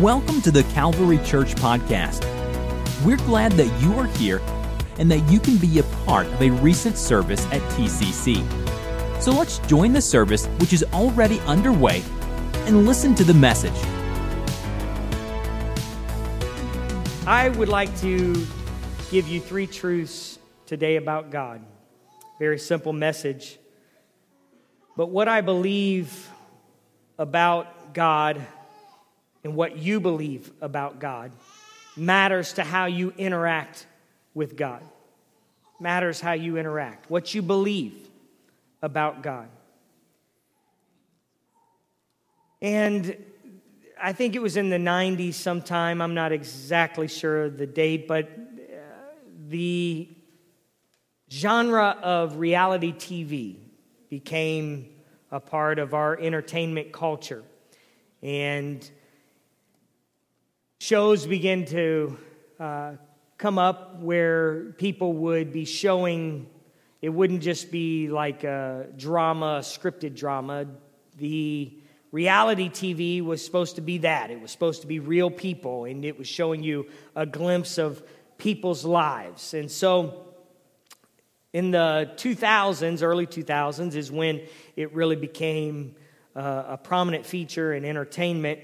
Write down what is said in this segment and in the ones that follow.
Welcome to the Calvary Church Podcast. We're glad that you are here and that you can be a part of a recent service at TCC. So let's join the service, which is already underway, and listen to the message. I would like to give you three truths today about God. Very simple message. But what I believe about God and what you believe about God matters to how you interact with God. Matters how you interact, what you believe about God. And I think it was in the 90s sometime, I'm not exactly sure the date, but uh, the genre of reality TV became a part of our entertainment culture. And shows begin to uh, come up where people would be showing, it wouldn't just be like a drama, a scripted drama. The reality TV was supposed to be that. It was supposed to be real people, and it was showing you a glimpse of people's lives. And so, in the 2000s, early 2000s, is when it really became uh, a prominent feature in entertainment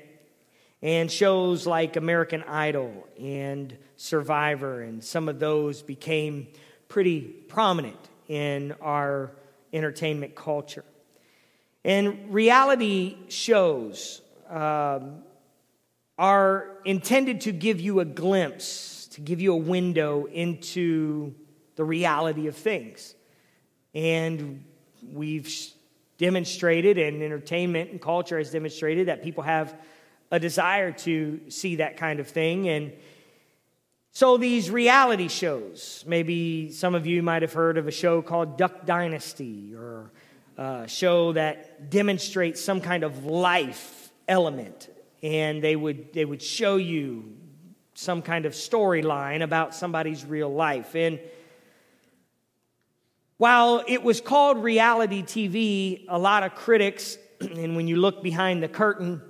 and shows like American Idol and Survivor, and some of those became pretty prominent in our entertainment culture. And reality shows um, are intended to give you a glimpse, to give you a window into the reality of things. And we've demonstrated, and entertainment and culture has demonstrated, that people have a desire to see that kind of thing. And so these reality shows, maybe some of you might have heard of a show called Duck Dynasty or a show that demonstrates some kind of life element. And they would, they would show you some kind of storyline about somebody's real life. And while it was called reality TV, a lot of critics, and when you look behind the curtain,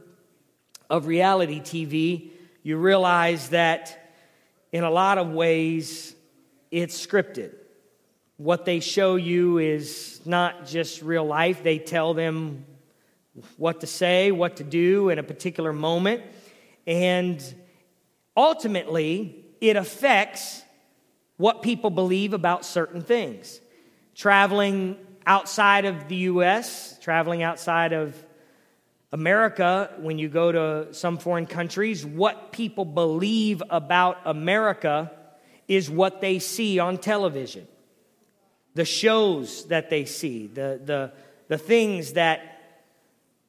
of reality TV, you realize that in a lot of ways it's scripted. What they show you is not just real life, they tell them what to say, what to do in a particular moment. And ultimately, it affects what people believe about certain things. Traveling outside of the U.S., traveling outside of America, when you go to some foreign countries, what people believe about America is what they see on television. The shows that they see, the, the, the things that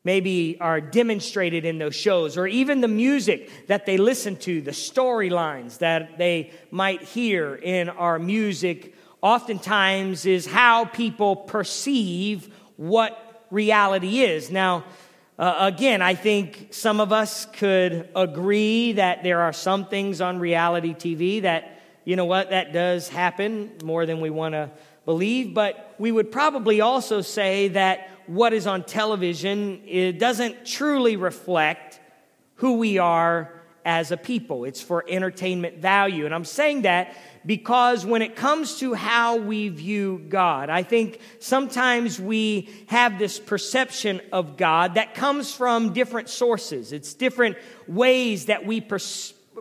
maybe are demonstrated in those shows, or even the music that they listen to, the storylines that they might hear in our music, oftentimes is how people perceive what reality is. Now, uh, again, I think some of us could agree that there are some things on reality TV that, you know what, that does happen more than we want to believe. But we would probably also say that what is on television it doesn't truly reflect who we are as a people. It's for entertainment value. And I'm saying that because when it comes to how we view God, I think sometimes we have this perception of God that comes from different sources. It's different ways that we per-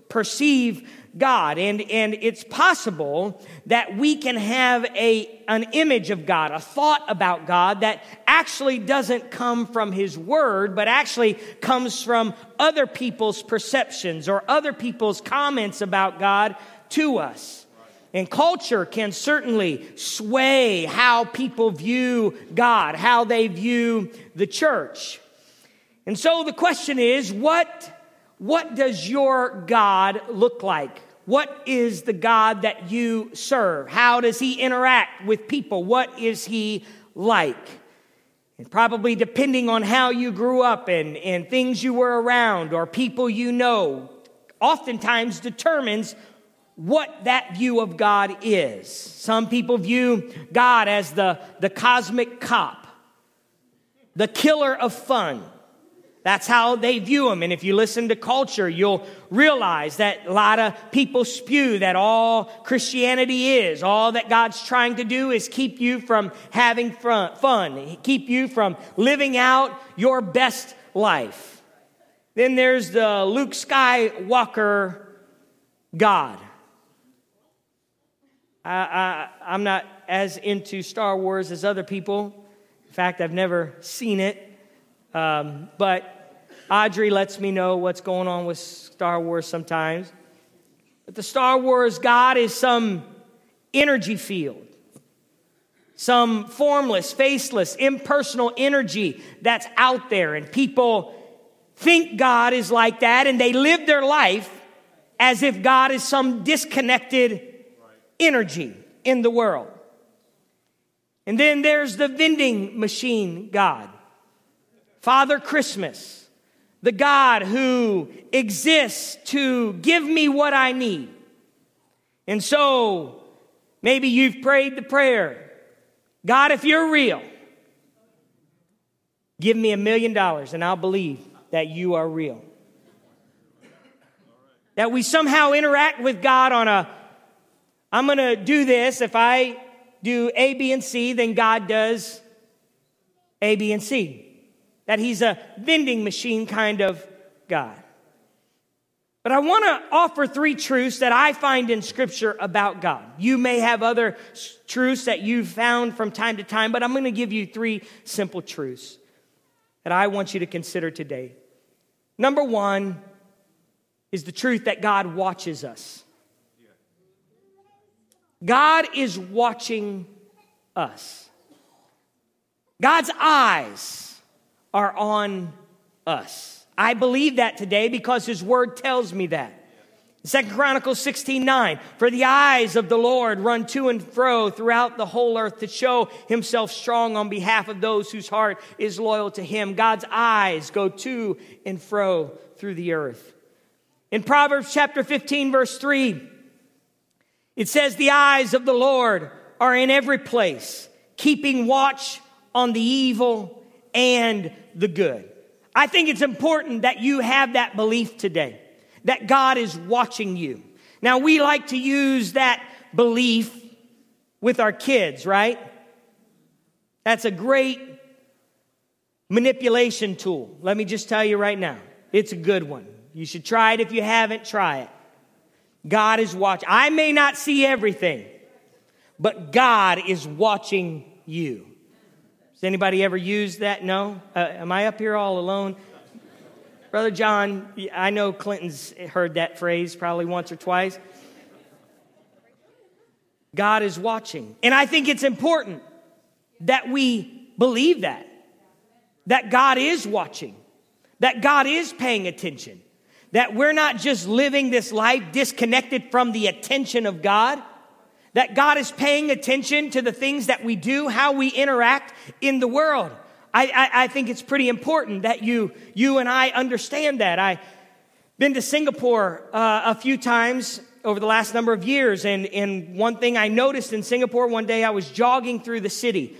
perceive God. And, and it's possible that we can have a, an image of God, a thought about God that actually doesn't come from His Word, but actually comes from other people's perceptions or other people's comments about God to us. And culture can certainly sway how people view God, how they view the church. And so the question is what, what does your God look like? What is the God that you serve? How does he interact with people? What is he like? And probably depending on how you grew up and, and things you were around or people you know, oftentimes determines what that view of God is. Some people view God as the, the cosmic cop, the killer of fun, That's how they view him. And if you listen to culture, you'll realize that a lot of people spew that all Christianity is, all that God's trying to do is keep you from having fun, keep you from living out your best life. Then there's the Luke Skywalker God. I, I, I'm not as into Star Wars as other people. In fact, I've never seen it. Um, but Audrey lets me know what's going on with Star Wars sometimes. But the Star Wars God is some energy field, some formless, faceless, impersonal energy that's out there. And people think God is like that, and they live their life as if God is some disconnected energy in the world. And then there's the vending machine God. Father Christmas, the God who exists to give me what I need. And so maybe you've prayed the prayer God, if you're real, give me a million dollars and I'll believe that you are real. That we somehow interact with God on a, I'm going to do this. If I do A, B, and C, then God does A, B, and C that he's a vending machine kind of God. But I want to offer three truths that I find in Scripture about God. You may have other truths that you've found from time to time, but I'm going to give you three simple truths that I want you to consider today. Number one is the truth that God watches us. God is watching us. God's eyes are on us. I believe that today because his word tells me that. Second Chronicles 16 9. For the eyes of the Lord run to and fro throughout the whole earth to show himself strong on behalf of those whose heart is loyal to him. God's eyes go to and fro through the earth. In Proverbs chapter 15, verse 3, it says, The eyes of the Lord are in every place, keeping watch on the evil and the good. I think it's important that you have that belief today, that God is watching you. Now, we like to use that belief with our kids, right? That's a great manipulation tool. Let me just tell you right now, it's a good one. You should try it if you haven't, try it. God is watching. I may not see everything, but God is watching you. Has anybody ever used that? No? Uh, am I up here all alone? Brother John, I know Clinton's heard that phrase probably once or twice. God is watching. And I think it's important that we believe that. That God is watching. That God is paying attention. That we're not just living this life disconnected from the attention of God that God is paying attention to the things that we do, how we interact in the world. I, I, I think it's pretty important that you, you and I understand that. I've been to Singapore uh, a few times over the last number of years, and, and one thing I noticed in Singapore one day, I was jogging through the city.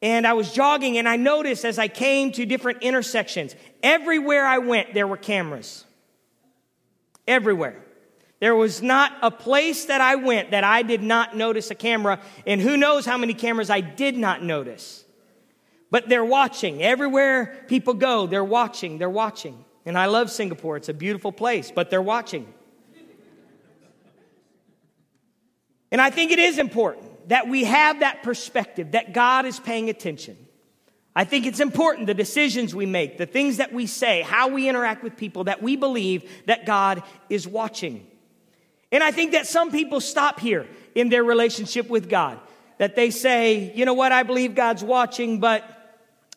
And I was jogging, and I noticed as I came to different intersections, everywhere I went, there were cameras. Everywhere. There was not a place that I went that I did not notice a camera, and who knows how many cameras I did not notice. But they're watching. Everywhere people go, they're watching, they're watching. And I love Singapore, it's a beautiful place, but they're watching. And I think it is important that we have that perspective that God is paying attention. I think it's important the decisions we make, the things that we say, how we interact with people, that we believe that God is watching. And I think that some people stop here in their relationship with God. That they say, you know what, I believe God's watching, but,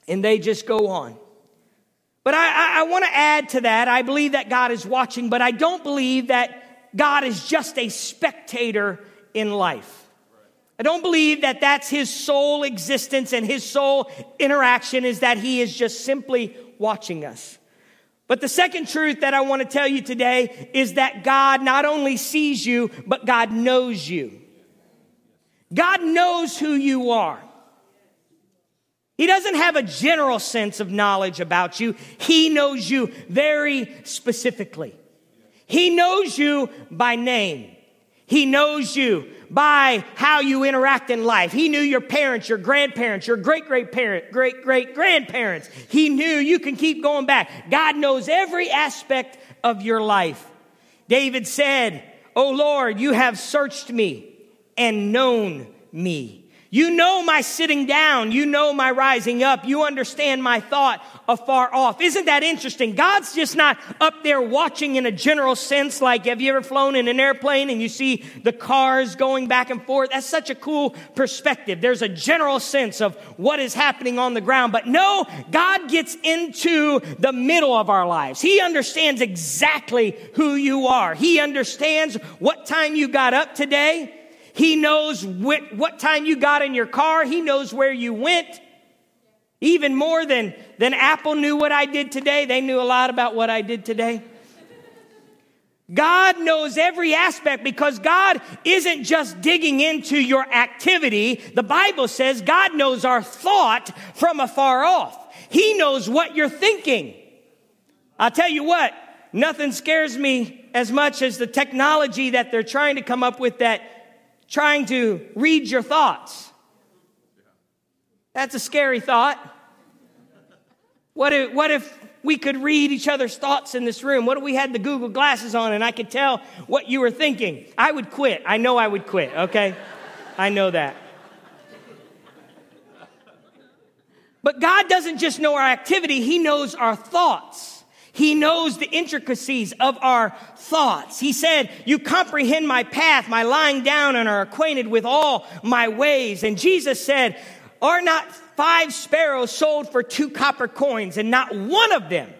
and they just go on. But I, I, I want to add to that, I believe that God is watching, but I don't believe that God is just a spectator in life. I don't believe that that's his sole existence and his sole interaction is that he is just simply watching us. But the second truth that I want to tell you today is that God not only sees you, but God knows you. God knows who you are. He doesn't have a general sense of knowledge about you. He knows you very specifically. He knows you by name. He knows you by how you interact in life. He knew your parents, your grandparents, your great great parent, great great grandparents. He knew you can keep going back. God knows every aspect of your life. David said, Oh Lord, you have searched me and known me. You know my sitting down. You know my rising up. You understand my thought afar off. Isn't that interesting? God's just not up there watching in a general sense. Like, have you ever flown in an airplane and you see the cars going back and forth? That's such a cool perspective. There's a general sense of what is happening on the ground. But no, God gets into the middle of our lives. He understands exactly who you are. He understands what time you got up today. He knows what, time you got in your car. He knows where you went. Even more than, than Apple knew what I did today, they knew a lot about what I did today. God knows every aspect because God isn't just digging into your activity. The Bible says God knows our thought from afar off. He knows what you're thinking. I'll tell you what, nothing scares me as much as the technology that they're trying to come up with that trying to read your thoughts. That's a scary thought. What if, what if we could read each other's thoughts in this room? What if we had the Google glasses on and I could tell what you were thinking? I would quit. I know I would quit, okay? I know that. But God doesn't just know our activity, He knows our thoughts. He knows the intricacies of our thoughts. He said, you comprehend my path, my lying down and are acquainted with all my ways. And Jesus said, are not five sparrows sold for two copper coins and not one of them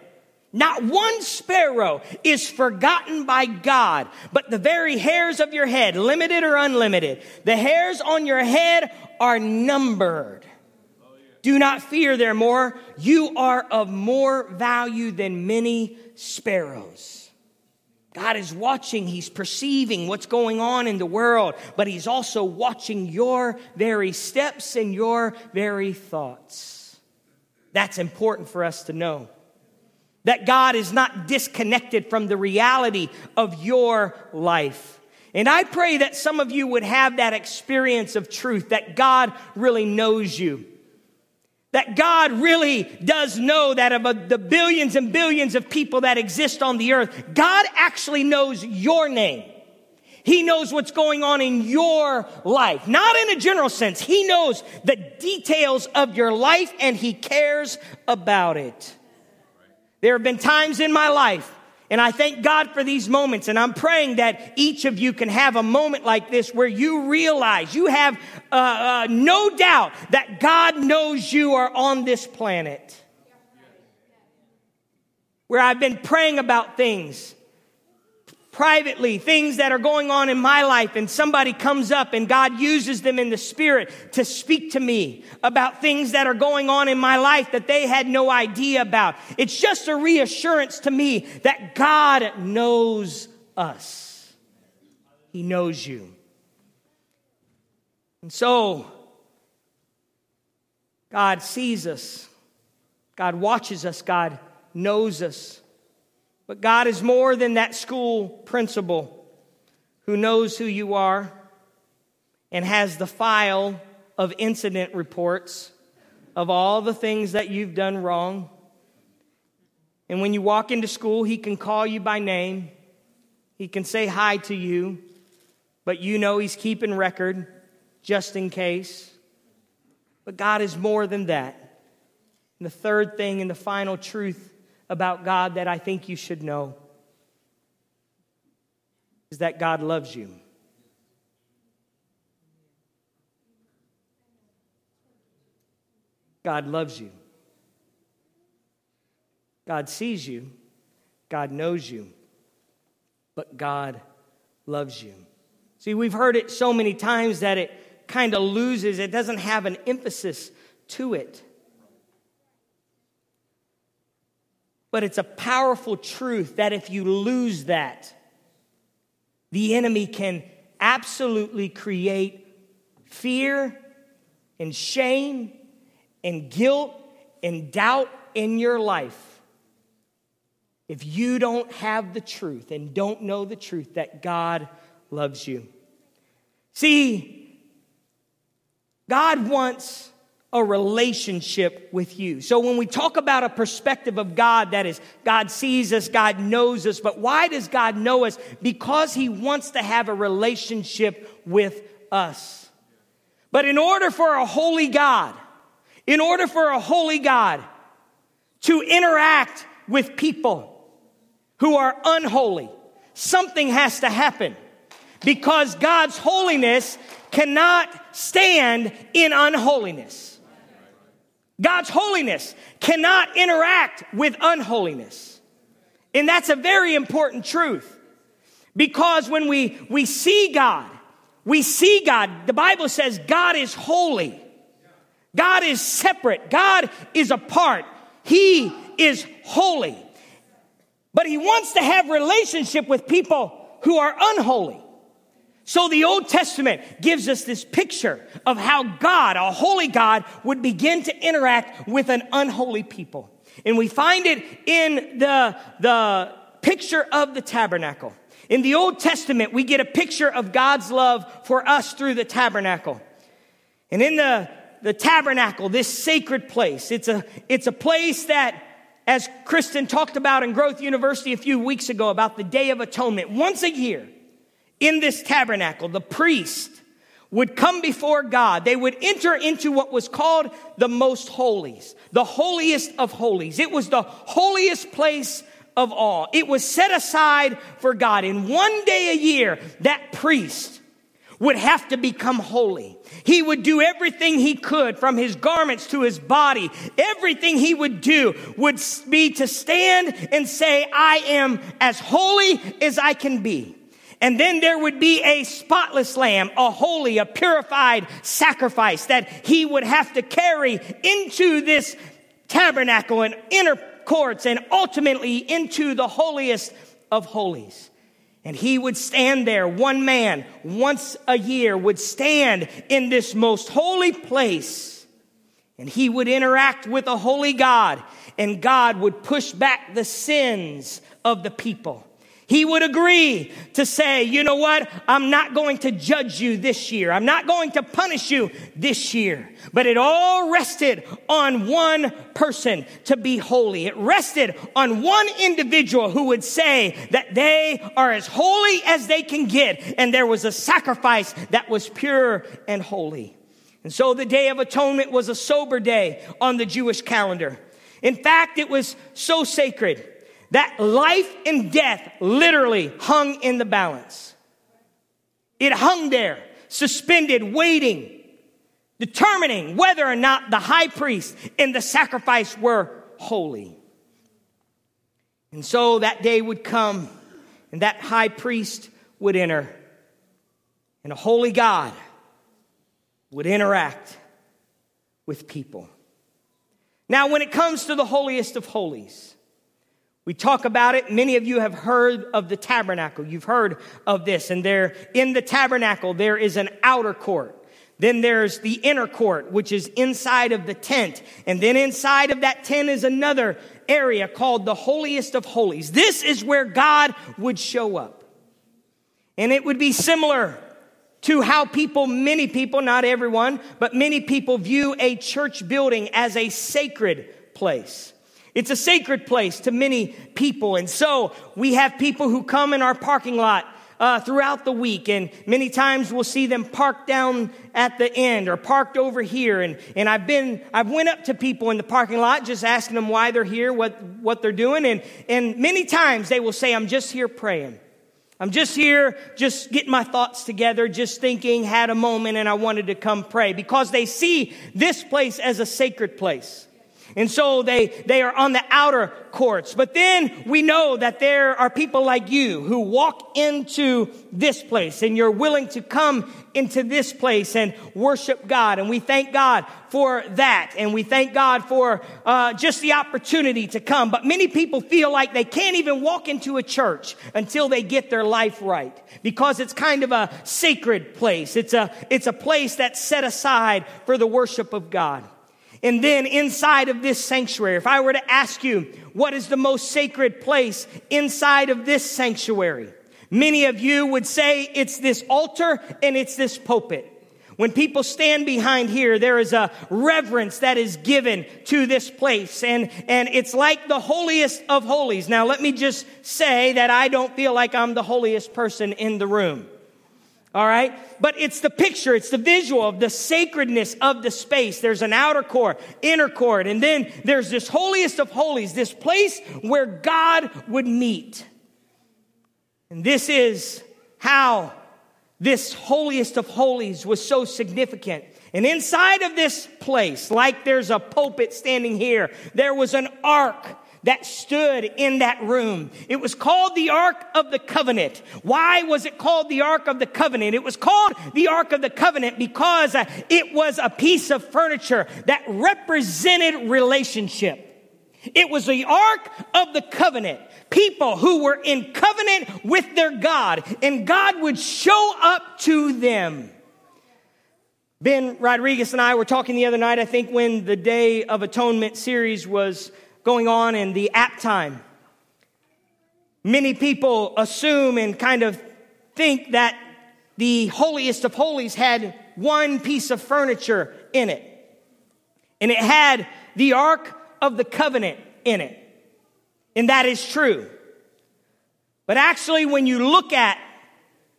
not one sparrow is forgotten by God, but the very hairs of your head, limited or unlimited, the hairs on your head are numbered. Do not fear, therefore. You are of more value than many sparrows. God is watching, He's perceiving what's going on in the world, but He's also watching your very steps and your very thoughts. That's important for us to know. That God is not disconnected from the reality of your life. And I pray that some of you would have that experience of truth, that God really knows you that God really does know that of the billions and billions of people that exist on the earth, God actually knows your name. He knows what's going on in your life. Not in a general sense. He knows the details of your life and He cares about it. There have been times in my life and I thank God for these moments. And I'm praying that each of you can have a moment like this where you realize you have uh, uh, no doubt that God knows you are on this planet. Where I've been praying about things privately, things that are going on in my life, and somebody comes up and God uses them in the spirit to speak to me about things that are going on in my life that they had no idea about. It's just a reassurance to me that God knows us. He knows you. And so, God sees us. God watches us. God knows us. But God is more than that school principal who knows who you are and has the file of incident reports of all the things that you've done wrong. And when you walk into school, he can call you by name. He can say hi to you, but you know he's keeping record just in case. But God is more than that. And the third thing and the final truth about God that I think you should know is that God loves you. God loves you. God sees you. God knows you. But God loves you. See, we've heard it so many times that it kind of loses, it doesn't have an emphasis to it. But it's a powerful truth that if you lose that, the enemy can absolutely create fear and shame and guilt and doubt in your life if you don't have the truth and don't know the truth that God loves you. See, God wants a relationship with you. So when we talk about a perspective of God, that is, God sees us, God knows us, but why does God know us? Because He wants to have a relationship with us. But in order for a holy God, in order for a holy God to interact with people who are unholy, something has to happen because God's holiness cannot stand in unholiness. God's holiness cannot interact with unholiness. And that's a very important truth because when we, we see God, we see God, the Bible says God is holy. God is separate. God is apart. He is holy. But he wants to have relationship with people who are unholy. So the Old Testament gives us this picture of how God, a holy God, would begin to interact with an unholy people. And we find it in the, the picture of the tabernacle. In the Old Testament, we get a picture of God's love for us through the tabernacle. And in the, the tabernacle, this sacred place, it's a, it's a place that, as Kristen talked about in Growth University a few weeks ago about the Day of Atonement, once a year, in this tabernacle, the priest would come before God. They would enter into what was called the most holies, the holiest of holies. It was the holiest place of all. It was set aside for God. In one day a year, that priest would have to become holy. He would do everything he could from his garments to his body. Everything he would do would be to stand and say, I am as holy as I can be. And then there would be a spotless lamb, a holy, a purified sacrifice that he would have to carry into this tabernacle and inner courts and ultimately into the holiest of holies. And he would stand there, one man, once a year, would stand in this most holy place. And he would interact with a holy God, and God would push back the sins of the people. He would agree to say, you know what? I'm not going to judge you this year. I'm not going to punish you this year. But it all rested on one person to be holy. It rested on one individual who would say that they are as holy as they can get. And there was a sacrifice that was pure and holy. And so the Day of Atonement was a sober day on the Jewish calendar. In fact, it was so sacred that life and death literally hung in the balance. It hung there, suspended, waiting, determining whether or not the high priest and the sacrifice were holy. And so that day would come, and that high priest would enter, and a holy God would interact with people. Now, when it comes to the holiest of holies, we talk about it. Many of you have heard of the tabernacle. You've heard of this. And there, in the tabernacle, there is an outer court. Then there's the inner court, which is inside of the tent. And then inside of that tent is another area called the holiest of holies. This is where God would show up. And it would be similar to how people, many people, not everyone, but many people view a church building as a sacred place. It's a sacred place to many people. And so we have people who come in our parking lot uh, throughout the week, and many times we'll see them parked down at the end or parked over here. And, and I've been, I've went up to people in the parking lot just asking them why they're here, what, what they're doing. And, and many times they will say, I'm just here praying. I'm just here, just getting my thoughts together, just thinking, had a moment, and I wanted to come pray because they see this place as a sacred place. And so they, they are on the outer courts. But then we know that there are people like you who walk into this place and you're willing to come into this place and worship God. And we thank God for that. And we thank God for uh, just the opportunity to come. But many people feel like they can't even walk into a church until they get their life right because it's kind of a sacred place. It's a, it's a place that's set aside for the worship of God. And then inside of this sanctuary, if I were to ask you, what is the most sacred place inside of this sanctuary? Many of you would say it's this altar and it's this pulpit. When people stand behind here, there is a reverence that is given to this place. And, and it's like the holiest of holies. Now, let me just say that I don't feel like I'm the holiest person in the room. All right. But it's the picture, it's the visual of the sacredness of the space. There's an outer court, inner court, and then there's this holiest of holies, this place where God would meet. And this is how this holiest of holies was so significant. And inside of this place, like there's a pulpit standing here, there was an ark that stood in that room. It was called the Ark of the Covenant. Why was it called the Ark of the Covenant? It was called the Ark of the Covenant because uh, it was a piece of furniture that represented relationship. It was the Ark of the Covenant. People who were in covenant with their God, and God would show up to them. Ben Rodriguez and I were talking the other night, I think, when the Day of Atonement series was going on in the app time. Many people assume and kind of think that the holiest of holies had one piece of furniture in it. And it had the Ark of the Covenant in it. And that is true. But actually, when you look at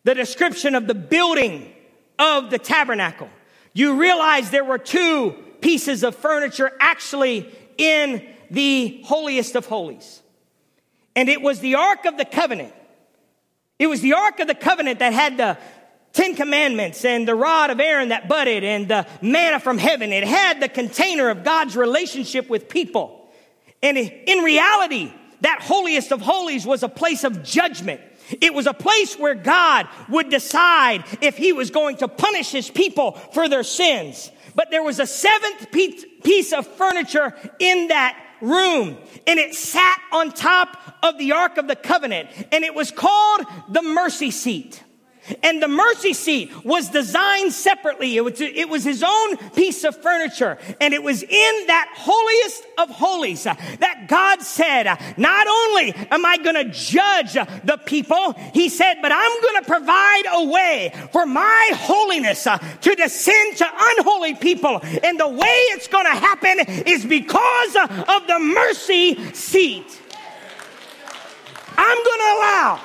the description of the building of the tabernacle, you realize there were two pieces of furniture actually in the holiest of holies. And it was the Ark of the Covenant. It was the Ark of the Covenant that had the Ten Commandments and the rod of Aaron that budded and the manna from heaven. It had the container of God's relationship with people. And in reality, that holiest of holies was a place of judgment. It was a place where God would decide if he was going to punish his people for their sins. But there was a seventh piece of furniture in that room and it sat on top of the Ark of the Covenant and it was called the mercy seat. And the mercy seat was designed separately. It was, it was his own piece of furniture. And it was in that holiest of holies that God said, not only am I going to judge the people, he said, but I'm going to provide a way for my holiness to descend to unholy people. And the way it's going to happen is because of the mercy seat. I'm going to allow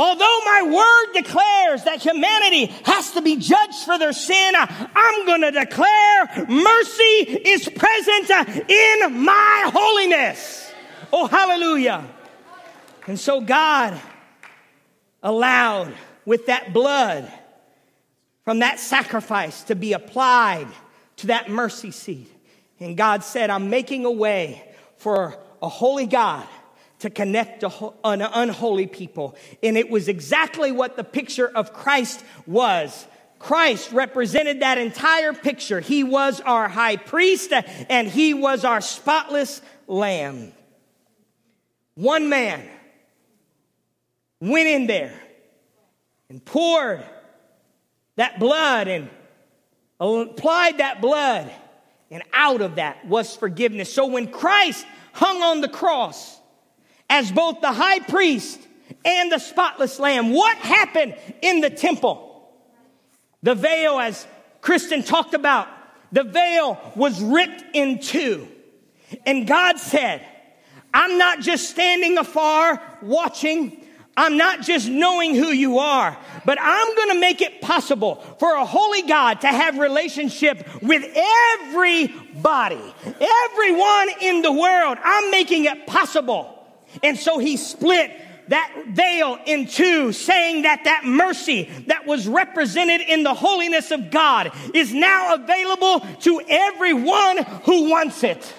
Although my word declares that humanity has to be judged for their sin, I'm going to declare mercy is present in my holiness. Oh, hallelujah. And so God allowed with that blood from that sacrifice to be applied to that mercy seat. And God said, I'm making a way for a holy God to connect to an unholy people. And it was exactly what the picture of Christ was. Christ represented that entire picture. He was our high priest and he was our spotless lamb. One man went in there and poured that blood and applied that blood, and out of that was forgiveness. So when Christ hung on the cross, as both the high priest and the spotless lamb. What happened in the temple? The veil, as Kristen talked about, the veil was ripped in two. And God said, I'm not just standing afar watching. I'm not just knowing who you are, but I'm going to make it possible for a holy God to have relationship with everybody, everyone in the world. I'm making it possible. And so he split that veil in two, saying that that mercy that was represented in the holiness of God is now available to everyone who wants it.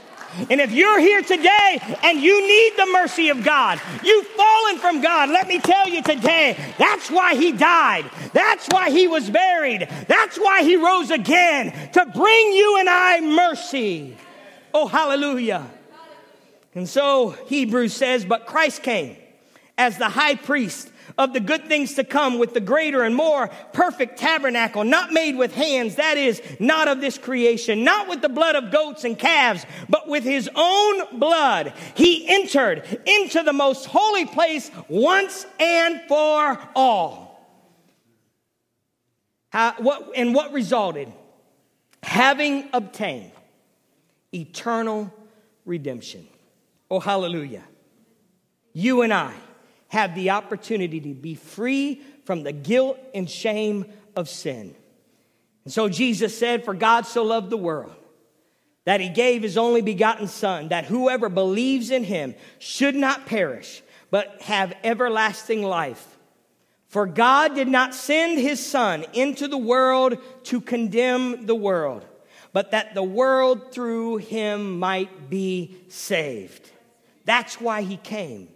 And if you're here today and you need the mercy of God, you've fallen from God, let me tell you today, that's why He died. That's why He was buried. That's why He rose again to bring you and I mercy. Oh, hallelujah. And so Hebrews says, but Christ came as the high priest of the good things to come with the greater and more perfect tabernacle, not made with hands, that is, not of this creation, not with the blood of goats and calves, but with his own blood. He entered into the most holy place once and for all. How, what, and what resulted? Having obtained eternal redemption. Oh, hallelujah. You and I have the opportunity to be free from the guilt and shame of sin. And so Jesus said, For God so loved the world that he gave his only begotten Son, that whoever believes in him should not perish, but have everlasting life. For God did not send his Son into the world to condemn the world, but that the world through him might be saved. That's why he came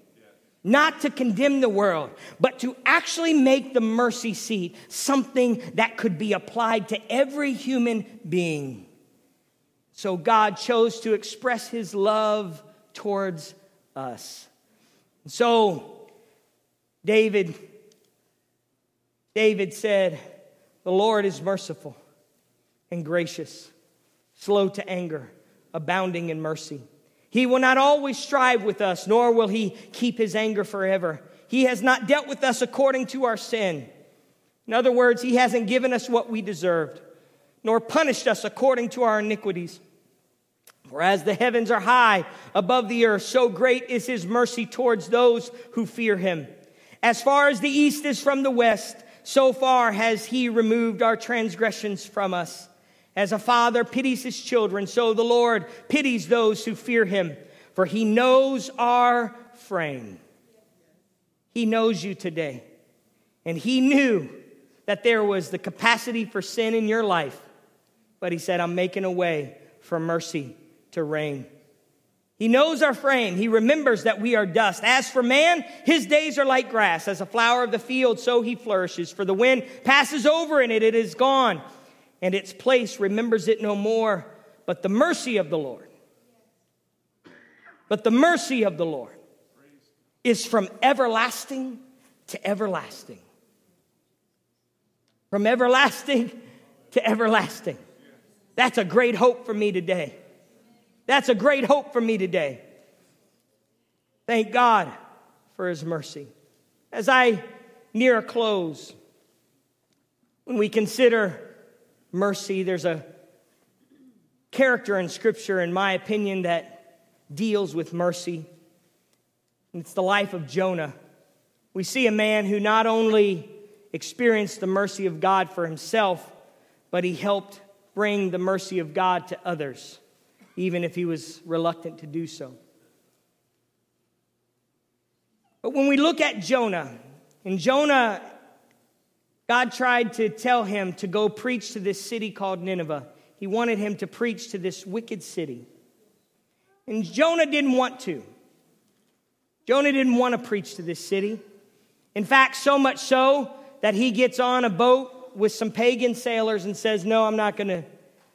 not to condemn the world, but to actually make the mercy seat something that could be applied to every human being. So God chose to express his love towards us. So David David said, "The Lord is merciful and gracious, slow to anger, abounding in mercy." He will not always strive with us, nor will he keep his anger forever. He has not dealt with us according to our sin. In other words, he hasn't given us what we deserved, nor punished us according to our iniquities. For as the heavens are high above the earth, so great is his mercy towards those who fear him. As far as the east is from the west, so far has he removed our transgressions from us. As a father pities his children, so the Lord pities those who fear him, for he knows our frame. He knows you today. And he knew that there was the capacity for sin in your life. But he said, I'm making a way for mercy to reign. He knows our frame. He remembers that we are dust. As for man, his days are like grass. As a flower of the field, so he flourishes. For the wind passes over in it, it is gone and its place remembers it no more. But the mercy of the Lord, but the mercy of the Lord is from everlasting to everlasting. From everlasting to everlasting. That's a great hope for me today. That's a great hope for me today. Thank God for his mercy. As I near a close, when we consider mercy. There's a character in Scripture, in my opinion, that deals with mercy. It's the life of Jonah. We see a man who not only experienced the mercy of God for himself, but he helped bring the mercy of God to others, even if he was reluctant to do so. But when we look at Jonah, and Jonah God tried to tell him to go preach to this city called Nineveh. He wanted him to preach to this wicked city. And Jonah didn't want to. Jonah didn't want to preach to this city. In fact, so much so that he gets on a boat with some pagan sailors and says, "No, I'm not going to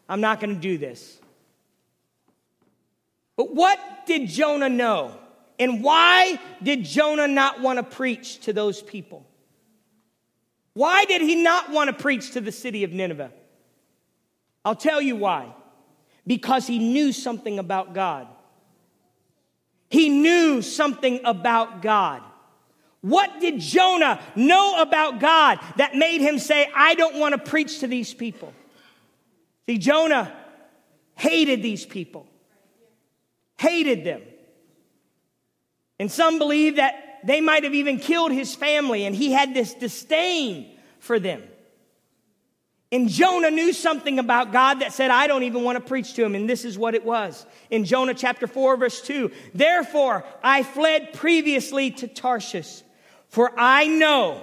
I'm not going to do this." But what did Jonah know? And why did Jonah not want to preach to those people? Why did he not want to preach to the city of Nineveh? I'll tell you why. Because he knew something about God. He knew something about God. What did Jonah know about God that made him say, I don't want to preach to these people? See, Jonah hated these people, hated them. And some believe that they might have even killed his family, and he had this disdain for them. And Jonah knew something about God that said, I don't even want to preach to him. And this is what it was. In Jonah chapter 4, verse 2 Therefore, I fled previously to Tarshish, for I know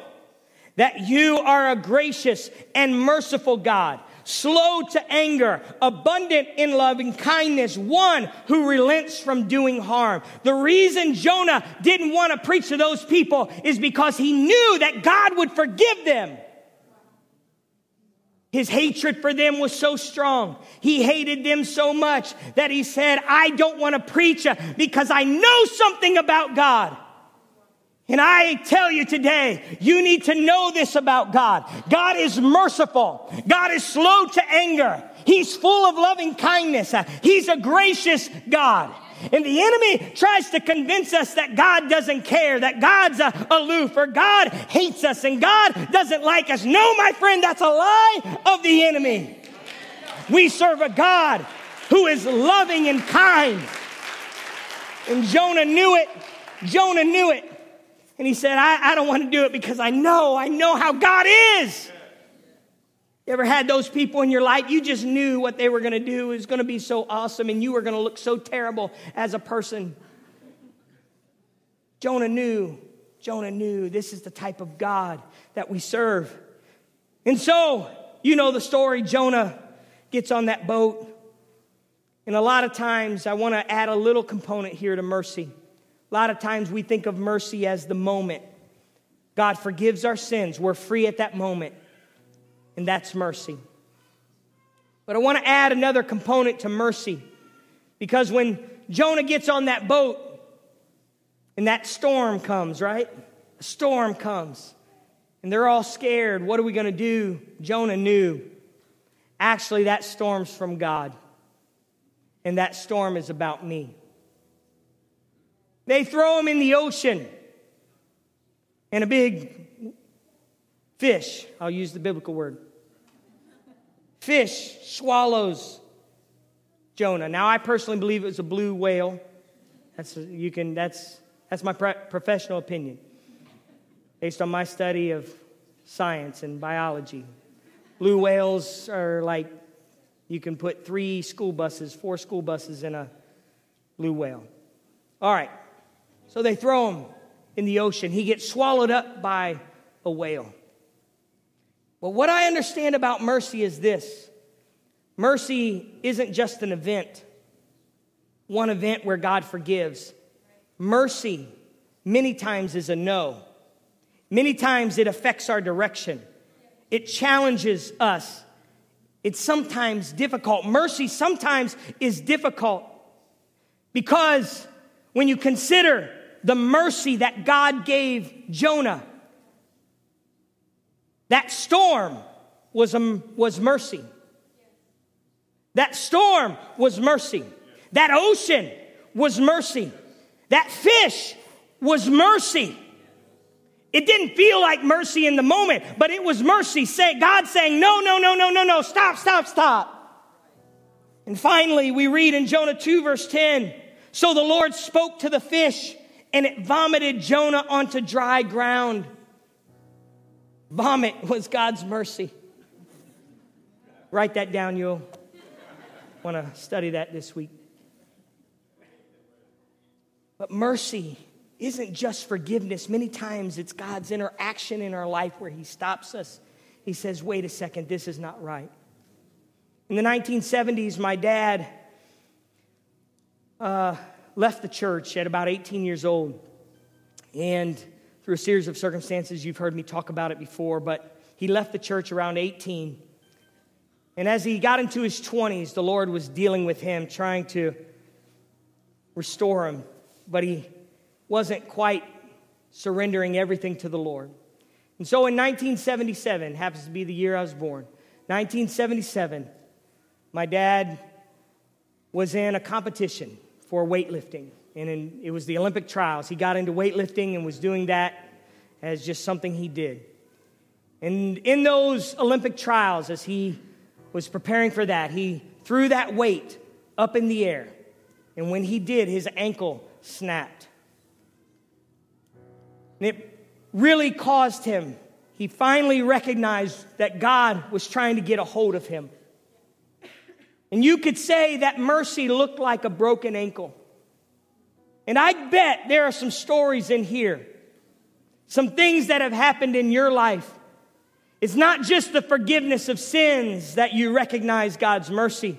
that you are a gracious and merciful God slow to anger, abundant in loving kindness, one who relents from doing harm. The reason Jonah didn't want to preach to those people is because he knew that God would forgive them. His hatred for them was so strong. He hated them so much that he said, I don't want to preach because I know something about God. And I tell you today, you need to know this about God. God is merciful. God is slow to anger. He's full of loving kindness. He's a gracious God. And the enemy tries to convince us that God doesn't care, that God's uh, aloof, or God hates us, and God doesn't like us. No, my friend, that's a lie of the enemy. We serve a God who is loving and kind. And Jonah knew it. Jonah knew it. And he said, I, I don't want to do it because I know, I know how God is. You ever had those people in your life? You just knew what they were going to do was going to be so awesome and you were going to look so terrible as a person. Jonah knew, Jonah knew this is the type of God that we serve. And so, you know the story. Jonah gets on that boat. And a lot of times, I want to add a little component here to mercy. A lot of times we think of mercy as the moment. God forgives our sins. We're free at that moment. And that's mercy. But I want to add another component to mercy. Because when Jonah gets on that boat and that storm comes, right? A storm comes. And they're all scared. What are we going to do? Jonah knew. Actually, that storm's from God. And that storm is about me. They throw him in the ocean. And a big fish, I'll use the biblical word, fish swallows Jonah. Now, I personally believe it was a blue whale. That's, you can, that's, that's my professional opinion based on my study of science and biology. Blue whales are like you can put three school buses, four school buses in a blue whale. All right. So they throw him in the ocean. He gets swallowed up by a whale. But what I understand about mercy is this mercy isn't just an event, one event where God forgives. Mercy, many times, is a no. Many times it affects our direction, it challenges us. It's sometimes difficult. Mercy sometimes is difficult because when you consider the mercy that God gave Jonah. That storm was, a, was mercy. That storm was mercy. That ocean was mercy. That fish was mercy. It didn't feel like mercy in the moment, but it was mercy. Say, God saying, no, no, no, no, no, no, stop, stop, stop. And finally, we read in Jonah 2, verse 10 So the Lord spoke to the fish, and it vomited Jonah onto dry ground. Vomit was God's mercy. Write that down, you'll want to study that this week. But mercy isn't just forgiveness. Many times it's God's interaction in our life where He stops us. He says, wait a second, this is not right. In the 1970s, my dad uh, left the church at about 18 years old. And through a series of circumstances, you've heard me talk about it before, but he left the church around 18. And as he got into his 20s, the Lord was dealing with him, trying to restore him, but he wasn't quite surrendering everything to the Lord. And so in 1977, happens to be the year I was born, 1977, my dad was in a competition for weightlifting. And in, it was the Olympic trials. He got into weightlifting and was doing that as just something he did. And in those Olympic trials, as he was preparing for that, he threw that weight up in the air. And when he did, his ankle snapped. And it really caused him, he finally recognized that God was trying to get a hold of him. And you could say that mercy looked like a broken ankle. And I bet there are some stories in here, some things that have happened in your life. It's not just the forgiveness of sins that you recognize God's mercy,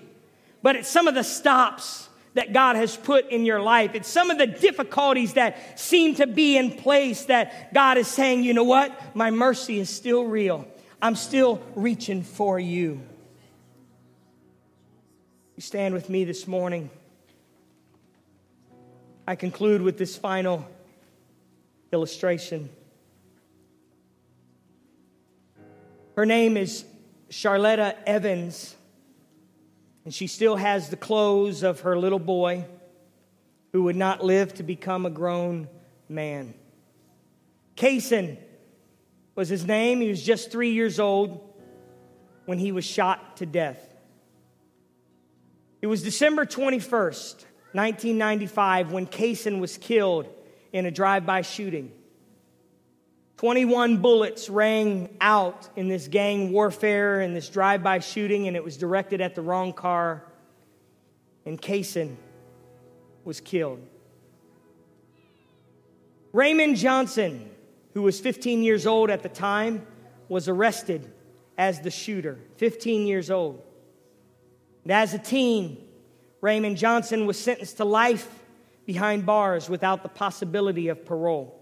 but it's some of the stops that God has put in your life. It's some of the difficulties that seem to be in place that God is saying, you know what? My mercy is still real. I'm still reaching for you. You stand with me this morning. I conclude with this final illustration. Her name is Charletta Evans, and she still has the clothes of her little boy who would not live to become a grown man. Kaysen was his name. He was just three years old when he was shot to death. It was December 21st, 1995, when Kaysen was killed in a drive by shooting. 21 bullets rang out in this gang warfare and this drive by shooting, and it was directed at the wrong car, and Kaysen was killed. Raymond Johnson, who was 15 years old at the time, was arrested as the shooter, 15 years old. And as a teen, Raymond Johnson was sentenced to life behind bars without the possibility of parole.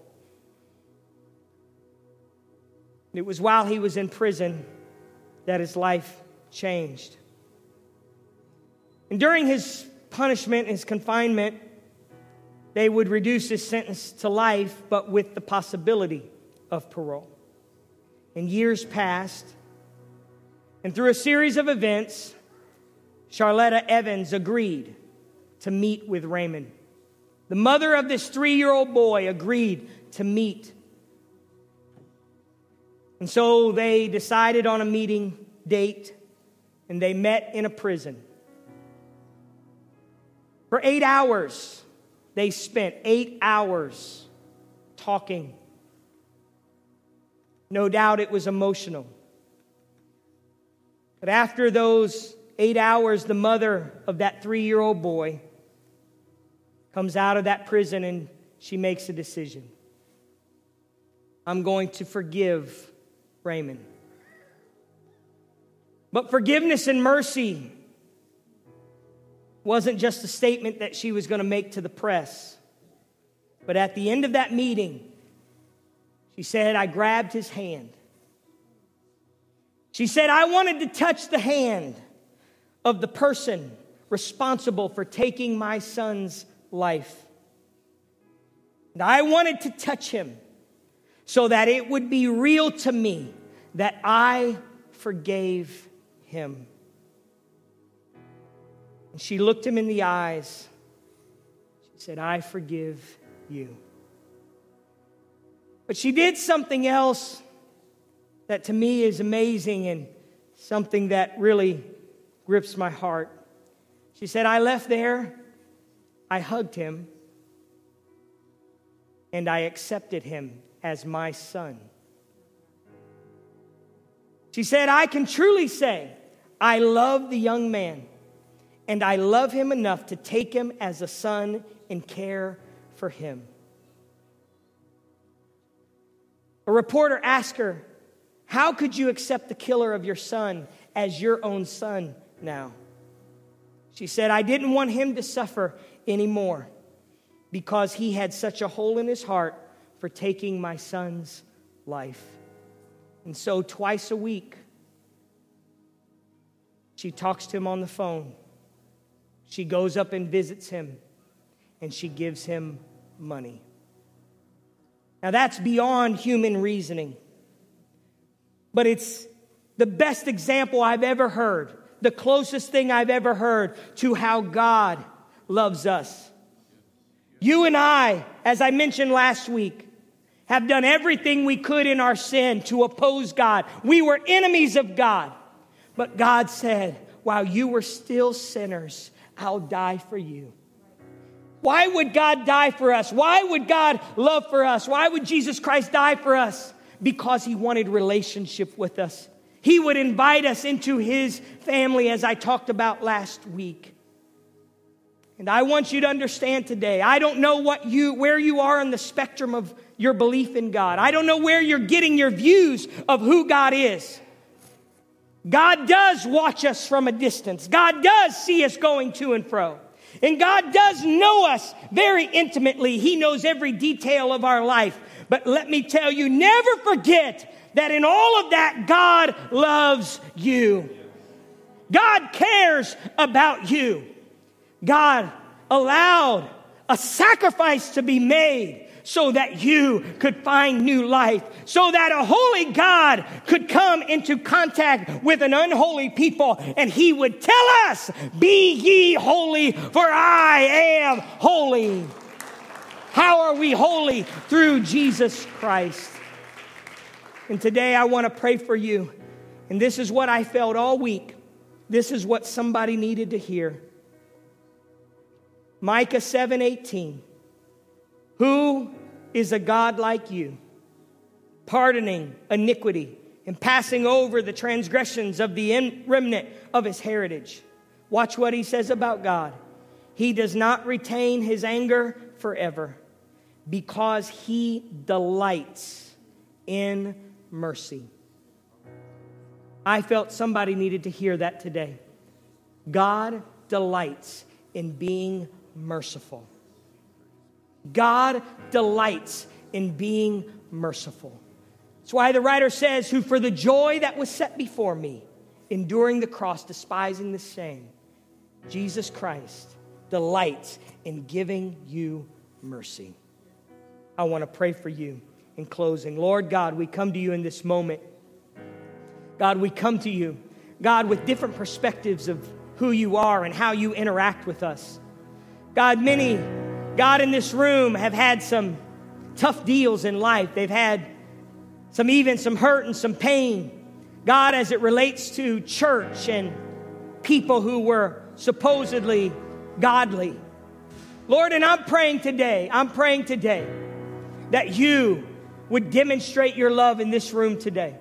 It was while he was in prison that his life changed. And during his punishment, his confinement, they would reduce his sentence to life, but with the possibility of parole. And years passed, and through a series of events, Charletta Evans agreed to meet with Raymond. The mother of this three year old boy agreed to meet. And so they decided on a meeting date and they met in a prison. For eight hours, they spent eight hours talking. No doubt it was emotional. But after those eight hours, the mother of that three year old boy comes out of that prison and she makes a decision. I'm going to forgive Raymond. But forgiveness and mercy wasn't just a statement that she was going to make to the press. But at the end of that meeting, she said, I grabbed his hand. She said, I wanted to touch the hand of the person responsible for taking my son's life. And I wanted to touch him so that it would be real to me that I forgave him. And she looked him in the eyes. She said, I forgive you. But she did something else that to me is amazing and something that really grips my heart. She said, I left there, I hugged him, and I accepted him as my son. She said, I can truly say, I love the young man, and I love him enough to take him as a son and care for him. A reporter asked her, How could you accept the killer of your son as your own son now? She said, I didn't want him to suffer anymore because he had such a hole in his heart for taking my son's life. And so, twice a week, she talks to him on the phone. She goes up and visits him, and she gives him money. Now, that's beyond human reasoning, but it's the best example I've ever heard, the closest thing I've ever heard to how God loves us. You and I, as I mentioned last week, have done everything we could in our sin to oppose God. We were enemies of God. But God said, while you were still sinners, I'll die for you. Why would God die for us? Why would God love for us? Why would Jesus Christ die for us? Because he wanted relationship with us. He would invite us into his family as I talked about last week. And I want you to understand today, I don't know what you where you are on the spectrum of your belief in God. I don't know where you're getting your views of who God is. God does watch us from a distance. God does see us going to and fro. And God does know us very intimately. He knows every detail of our life. But let me tell you, never forget that in all of that, God loves you. God cares about you. God allowed a sacrifice to be made so that you could find new life, so that a holy God could come into contact with an unholy people and he would tell us, Be ye holy, for I am holy. How are we holy? Through Jesus Christ. And today I want to pray for you. And this is what I felt all week. This is what somebody needed to hear. Micah 7 18. Who is a God like you, pardoning iniquity and passing over the transgressions of the remnant of his heritage? Watch what he says about God. He does not retain his anger forever because he delights in mercy. I felt somebody needed to hear that today. God delights in being merciful. God delights in being merciful. That's why the writer says, Who for the joy that was set before me, enduring the cross, despising the shame, Jesus Christ delights in giving you mercy. I want to pray for you in closing. Lord God, we come to you in this moment. God, we come to you, God, with different perspectives of who you are and how you interact with us. God, many God, in this room have had some tough deals in life. They've had some even some hurt and some pain. God, as it relates to church and people who were supposedly godly. Lord, and I'm praying today, I'm praying today that you would demonstrate your love in this room today.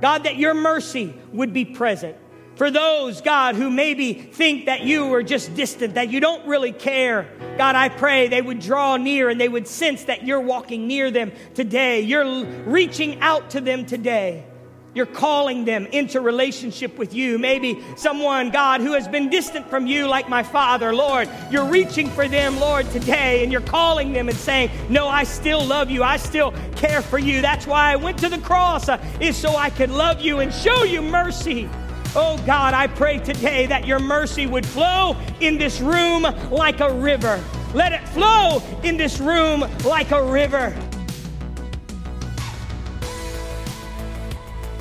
God, that your mercy would be present. For those, God, who maybe think that you are just distant, that you don't really care, God, I pray they would draw near and they would sense that you're walking near them today. You're reaching out to them today. You're calling them into relationship with you. Maybe someone, God, who has been distant from you, like my father, Lord, you're reaching for them, Lord, today, and you're calling them and saying, No, I still love you. I still care for you. That's why I went to the cross, uh, is so I could love you and show you mercy. Oh God, I pray today that your mercy would flow in this room like a river. Let it flow in this room like a river.